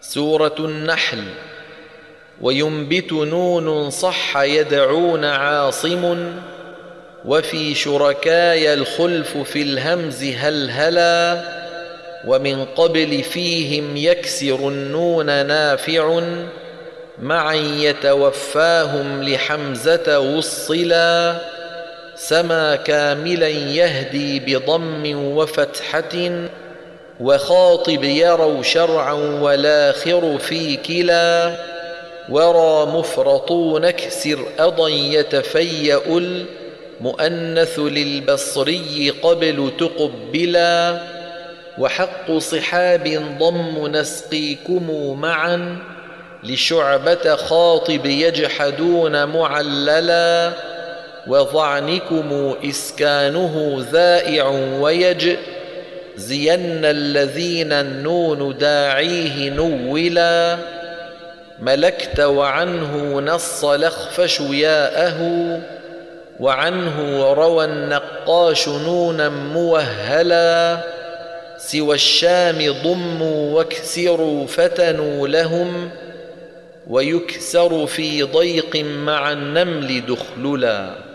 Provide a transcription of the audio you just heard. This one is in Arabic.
سورة النحل. وينبت نون صح يدعون عاصم. وفي شركاي الخلف في الهمز هلهلا ومن قبل فيهم يكسر النون نافع. معا يتوفاهم لحمزة وصلا. سما كاملا يهدي بضم وفتحة. وخاطب يروا شرعا والآخر في كلا ورى مفرطون اكسر أضا يتفيأ المؤنث للبصري قبل تقبلا وحق صحاب ضم نسقيكم معا لشعبة خاطب يجحدون معللا وضعنكم إسكانه ذائع ويج زين الذين النون داعيه نولا. ملكت وعنه نص لخفش ياءه وعنه روى النقاش نونا موهلا. سوى الشام ضموا واكسروا فتنوا لهم ويكسر في ضيق مع النمل دخللا.